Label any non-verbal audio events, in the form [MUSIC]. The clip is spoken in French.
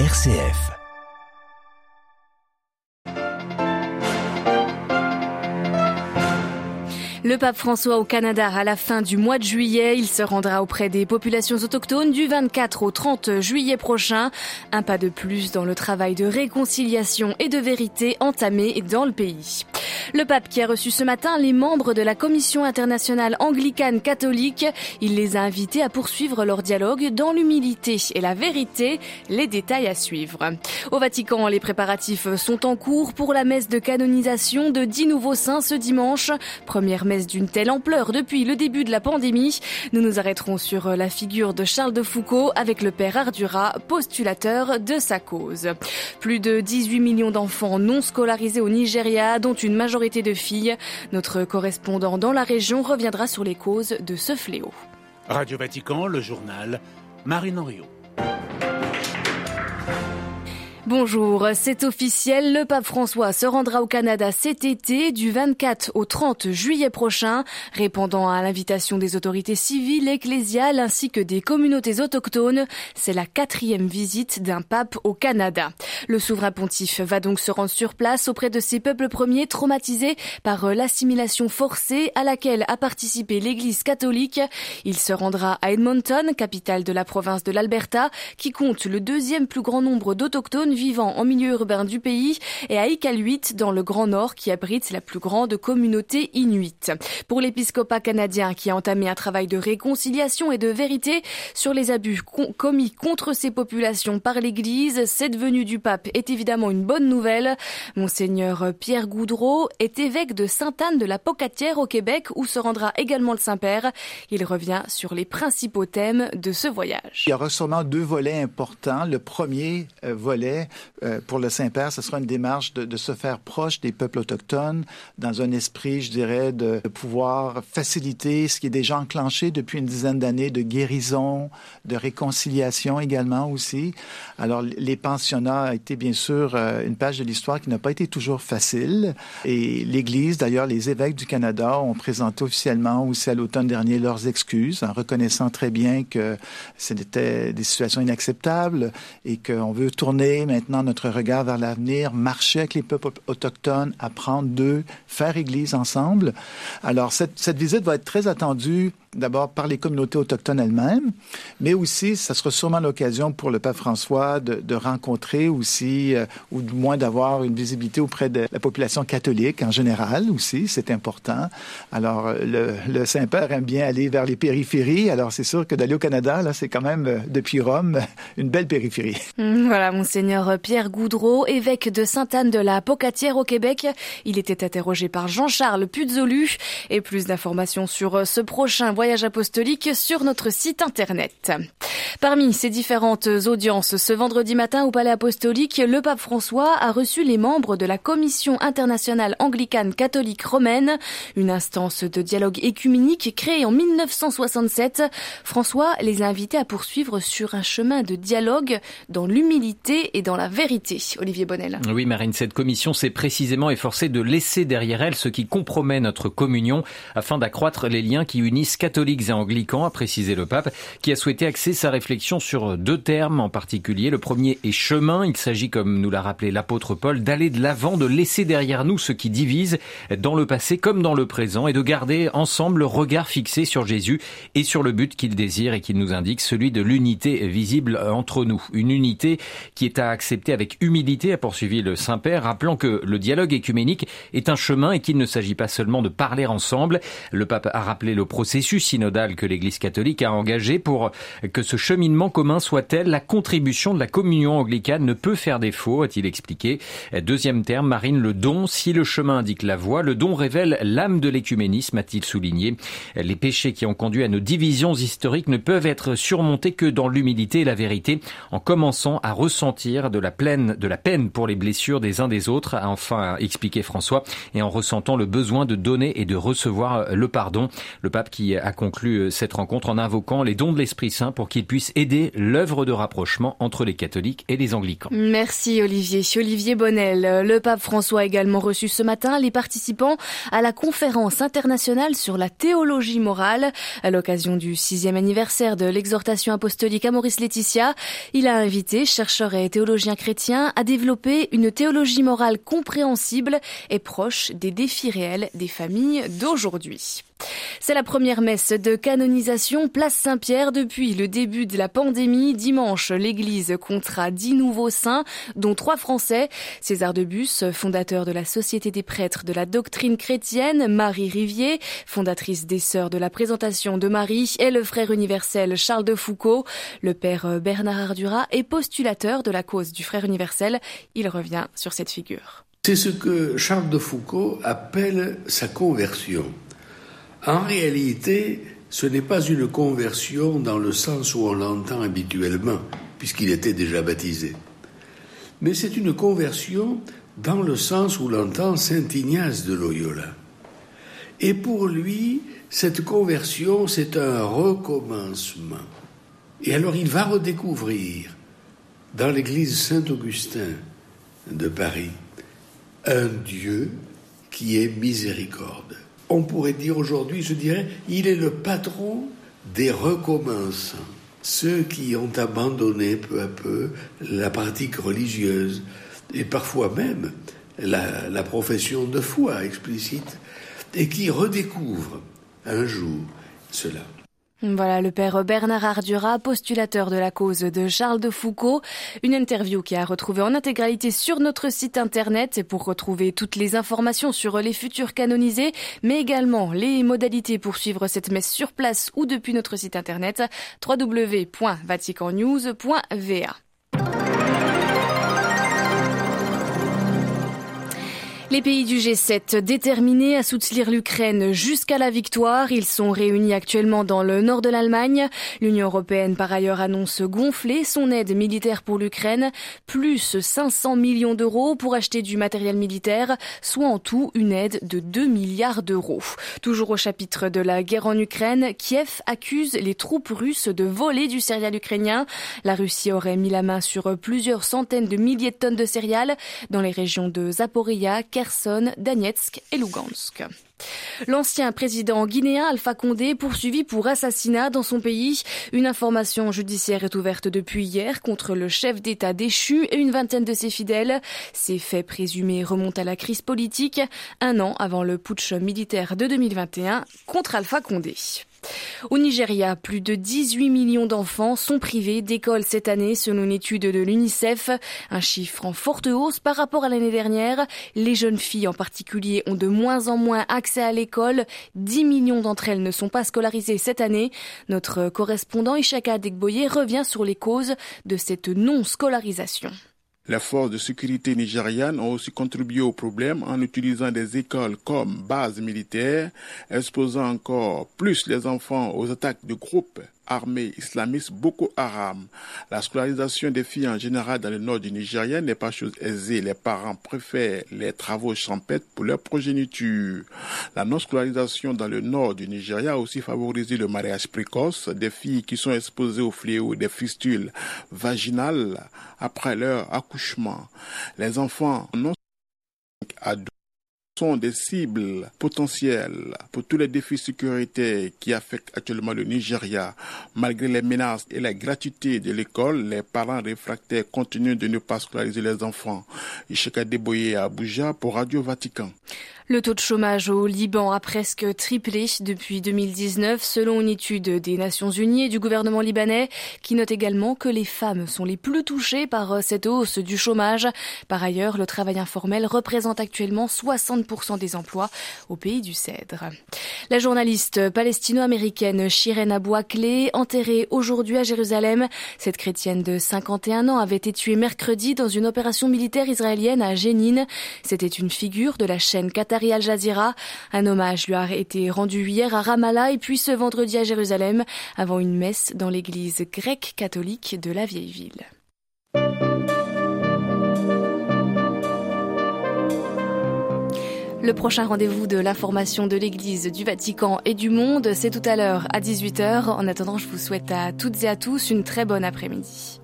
RCF. Le pape François au Canada à la fin du mois de juillet. Il se rendra auprès des populations autochtones du 24 au 30 juillet prochain. Un pas de plus dans le travail de réconciliation et de vérité entamé dans le pays. Le pape qui a reçu ce matin les membres de la Commission internationale anglicane catholique, il les a invités à poursuivre leur dialogue dans l'humilité et la vérité. Les détails à suivre. Au Vatican, les préparatifs sont en cours pour la messe de canonisation de dix nouveaux saints ce dimanche. Première messe d'une telle ampleur depuis le début de la pandémie. Nous nous arrêterons sur la figure de Charles de Foucault avec le père Ardura, postulateur de sa cause. Plus de 18 millions d'enfants non scolarisés au Nigeria, dont une majorité de filles. Notre correspondant dans la région reviendra sur les causes de ce fléau. Radio Vatican, le journal, Marine Henriot. Bonjour, c'est officiel, le pape François se rendra au Canada cet été du 24 au 30 juillet prochain, répondant à l'invitation des autorités civiles, ecclésiales ainsi que des communautés autochtones. C'est la quatrième visite d'un pape au Canada. Le souverain pontife va donc se rendre sur place auprès de ces peuples premiers traumatisés par l'assimilation forcée à laquelle a participé l'Église catholique. Il se rendra à Edmonton, capitale de la province de l'Alberta, qui compte le deuxième plus grand nombre d'autochtones vivant en milieu urbain du pays et à Iqaluit dans le Grand Nord qui abrite la plus grande communauté inuite. Pour l'épiscopat canadien qui a entamé un travail de réconciliation et de vérité sur les abus commis contre ces populations par l'Église, cette venue du pape est évidemment une bonne nouvelle. Monseigneur Pierre Goudreau est évêque de Sainte-Anne de la Pocatière au Québec où se rendra également le Saint-Père. Il revient sur les principaux thèmes de ce voyage. Il y aura sûrement deux volets importants. Le premier euh, euh, pour le Saint-Père, ce sera une démarche de, se faire proche des peuples autochtones dans un esprit, je dirais, de, pouvoir faciliter ce qui est déjà enclenché depuis une dizaine d'années de guérison, de réconciliation également aussi. Alors, les pensionnats a été bien sûr euh, une page de l'histoire qui n'a pas été toujours facile. Et l'Église, d'ailleurs, les évêques du Canada ont présenté officiellement aussi à l'automne dernier leurs excuses en reconnaissant très bien que c'était des situations inacceptables et qu'on veut tourner maintenant notre regard vers l'avenir, marcher avec les peuples autochtones, apprendre d'eux, faire Église ensemble. Alors, cette, cette visite va être très attendue d'abord par les communautés autochtones elles-mêmes, mais aussi, ça sera sûrement l'occasion pour le pape François de, rencontrer aussi, euh, ou du moins d'avoir une visibilité auprès de la population catholique en général aussi, c'est important. Alors, le, le Saint-Père aime bien aller vers les périphéries, alors c'est sûr que d'aller au Canada, là, c'est quand même, euh, depuis Rome, [LAUGHS] une belle périphérie. Mmh, voilà, monseigneur Pierre Goudreau, évêque de Sainte-Anne de la Pocatière au Québec. Il était interrogé par Jean-Charles Puzolu, et plus d'informations sur euh, ce prochain voyage voyage apostolique sur notre site internet. Parmi ces différentes audiences, ce vendredi matin au Palais apostolique, le pape François a reçu les membres de la Commission internationale anglicane catholique romaine, une instance de dialogue écuménique créée en 1967. François les a invités à poursuivre sur un chemin de dialogue dans l'humilité et dans la vérité. Olivier Bonnel. Oui, Marine, cette commission s'est précisément efforcée de laisser derrière elle ce qui compromet notre communion afin d'accroître les liens qui unissent catholiques et anglicans, a précisé le pape, qui a souhaité axer sa réflexion sur deux termes en particulier. Le premier est chemin. Il s'agit, comme nous l'a rappelé l'apôtre Paul, d'aller de l'avant, de laisser derrière nous ce qui divise dans le passé comme dans le présent et de garder ensemble le regard fixé sur Jésus et sur le but qu'il désire et qu'il nous indique, celui de l'unité visible entre nous. Une unité qui est à accepter avec humilité, a poursuivi le Saint-Père, rappelant que le dialogue écuménique est un chemin et qu'il ne s'agit pas seulement de parler ensemble. Le pape a rappelé le processus synodale que l'Église catholique a engagé pour que ce cheminement commun soit tel, la contribution de la communion anglicane ne peut faire défaut, a-t-il expliqué. Deuxième terme, Marine, le don. Si le chemin indique la voie, le don révèle l'âme de l'écuménisme, a-t-il souligné. Les péchés qui ont conduit à nos divisions historiques ne peuvent être surmontés que dans l'humilité et la vérité, en commençant à ressentir de la, pleine, de la peine pour les blessures des uns des autres, a enfin expliqué François, et en ressentant le besoin de donner et de recevoir le pardon. Le pape qui a conclu cette rencontre en invoquant les dons de l'Esprit Saint pour qu'il puisse aider l'œuvre de rapprochement entre les catholiques et les anglicans. Merci Olivier. Olivier Bonnel. Le pape François a également reçu ce matin les participants à la conférence internationale sur la théologie morale. À l'occasion du sixième anniversaire de l'exhortation apostolique à Maurice Laetitia, il a invité chercheurs et théologiens chrétiens à développer une théologie morale compréhensible et proche des défis réels des familles d'aujourd'hui. C'est la première messe de canonisation Place Saint-Pierre depuis le début de la pandémie. Dimanche, l'église comptera dix nouveaux saints, dont trois Français. César de Bus, fondateur de la Société des prêtres de la doctrine chrétienne, Marie Rivier, fondatrice des Sœurs de la présentation de Marie, et le frère universel Charles de Foucault. Le père Bernard Ardura est postulateur de la cause du frère universel. Il revient sur cette figure. C'est ce que Charles de Foucault appelle sa conversion. En réalité, ce n'est pas une conversion dans le sens où on l'entend habituellement, puisqu'il était déjà baptisé. Mais c'est une conversion dans le sens où l'entend Saint Ignace de Loyola. Et pour lui, cette conversion, c'est un recommencement. Et alors il va redécouvrir dans l'église Saint-Augustin de Paris un Dieu qui est miséricorde on pourrait dire aujourd'hui, je dirais, il est le patron des recommençants, ceux qui ont abandonné peu à peu la pratique religieuse et parfois même la, la profession de foi explicite et qui redécouvrent un jour cela. Voilà le père Bernard Ardura, postulateur de la cause de Charles de Foucault. Une interview qui a retrouvé en intégralité sur notre site internet pour retrouver toutes les informations sur les futurs canonisés, mais également les modalités pour suivre cette messe sur place ou depuis notre site internet www.vaticannews.va. Les pays du G7 déterminés à soutenir l'Ukraine jusqu'à la victoire, ils sont réunis actuellement dans le nord de l'Allemagne. L'Union européenne par ailleurs annonce gonfler son aide militaire pour l'Ukraine, plus 500 millions d'euros pour acheter du matériel militaire, soit en tout une aide de 2 milliards d'euros. Toujours au chapitre de la guerre en Ukraine, Kiev accuse les troupes russes de voler du céréal ukrainien. La Russie aurait mis la main sur plusieurs centaines de milliers de tonnes de céréales dans les régions de Zaporizhia, Kherson, et Lugansk. L'ancien président guinéen Alpha Condé poursuivi pour assassinat dans son pays. Une information judiciaire est ouverte depuis hier contre le chef d'État déchu et une vingtaine de ses fidèles. Ces faits présumés remontent à la crise politique, un an avant le putsch militaire de 2021 contre Alpha Condé. Au Nigeria, plus de 18 millions d'enfants sont privés d'école cette année selon une étude de l'UNICEF, un chiffre en forte hausse par rapport à l'année dernière. Les jeunes filles en particulier ont de moins en moins accès à l'école. 10 millions d'entre elles ne sont pas scolarisées cette année. Notre correspondant Ishaka Degboye revient sur les causes de cette non-scolarisation. Les forces de sécurité nigérianes ont aussi contribué au problème en utilisant des écoles comme base militaire, exposant encore plus les enfants aux attaques de groupes armée islamiste Boko Haram. La scolarisation des filles en général dans le nord du Nigeria n'est pas chose aisée. Les parents préfèrent les travaux champêtres pour leur progéniture. La non-scolarisation dans le nord du Nigeria a aussi favorisé le mariage précoce des filles qui sont exposées au fléau des fistules vaginales après leur accouchement. Les enfants non adultes sont des cibles potentielles pour tous les défis sécuritaires qui affectent actuellement le Nigeria. Malgré les menaces et la gratuité de l'école, les parents réfractaires continuent de ne pas scolariser les enfants. Ishaka Deboye à Abuja pour Radio Vatican. Le taux de chômage au Liban a presque triplé depuis 2019 selon une étude des Nations Unies et du gouvernement libanais qui note également que les femmes sont les plus touchées par cette hausse du chômage. Par ailleurs, le travail informel représente actuellement 60% des emplois au pays du Cèdre. La journaliste palestino-américaine Shiren Abou Akleh, enterrée aujourd'hui à Jérusalem, cette chrétienne de 51 ans avait été tuée mercredi dans une opération militaire israélienne à Jénine. C'était une figure de la chaîne Qatar Al Jazeera. Un hommage lui a été rendu hier à Ramallah et puis ce vendredi à Jérusalem avant une messe dans l'église grecque catholique de la vieille ville. Le prochain rendez-vous de l'information de l'Église, du Vatican et du monde, c'est tout à l'heure à 18h. En attendant, je vous souhaite à toutes et à tous une très bonne après-midi.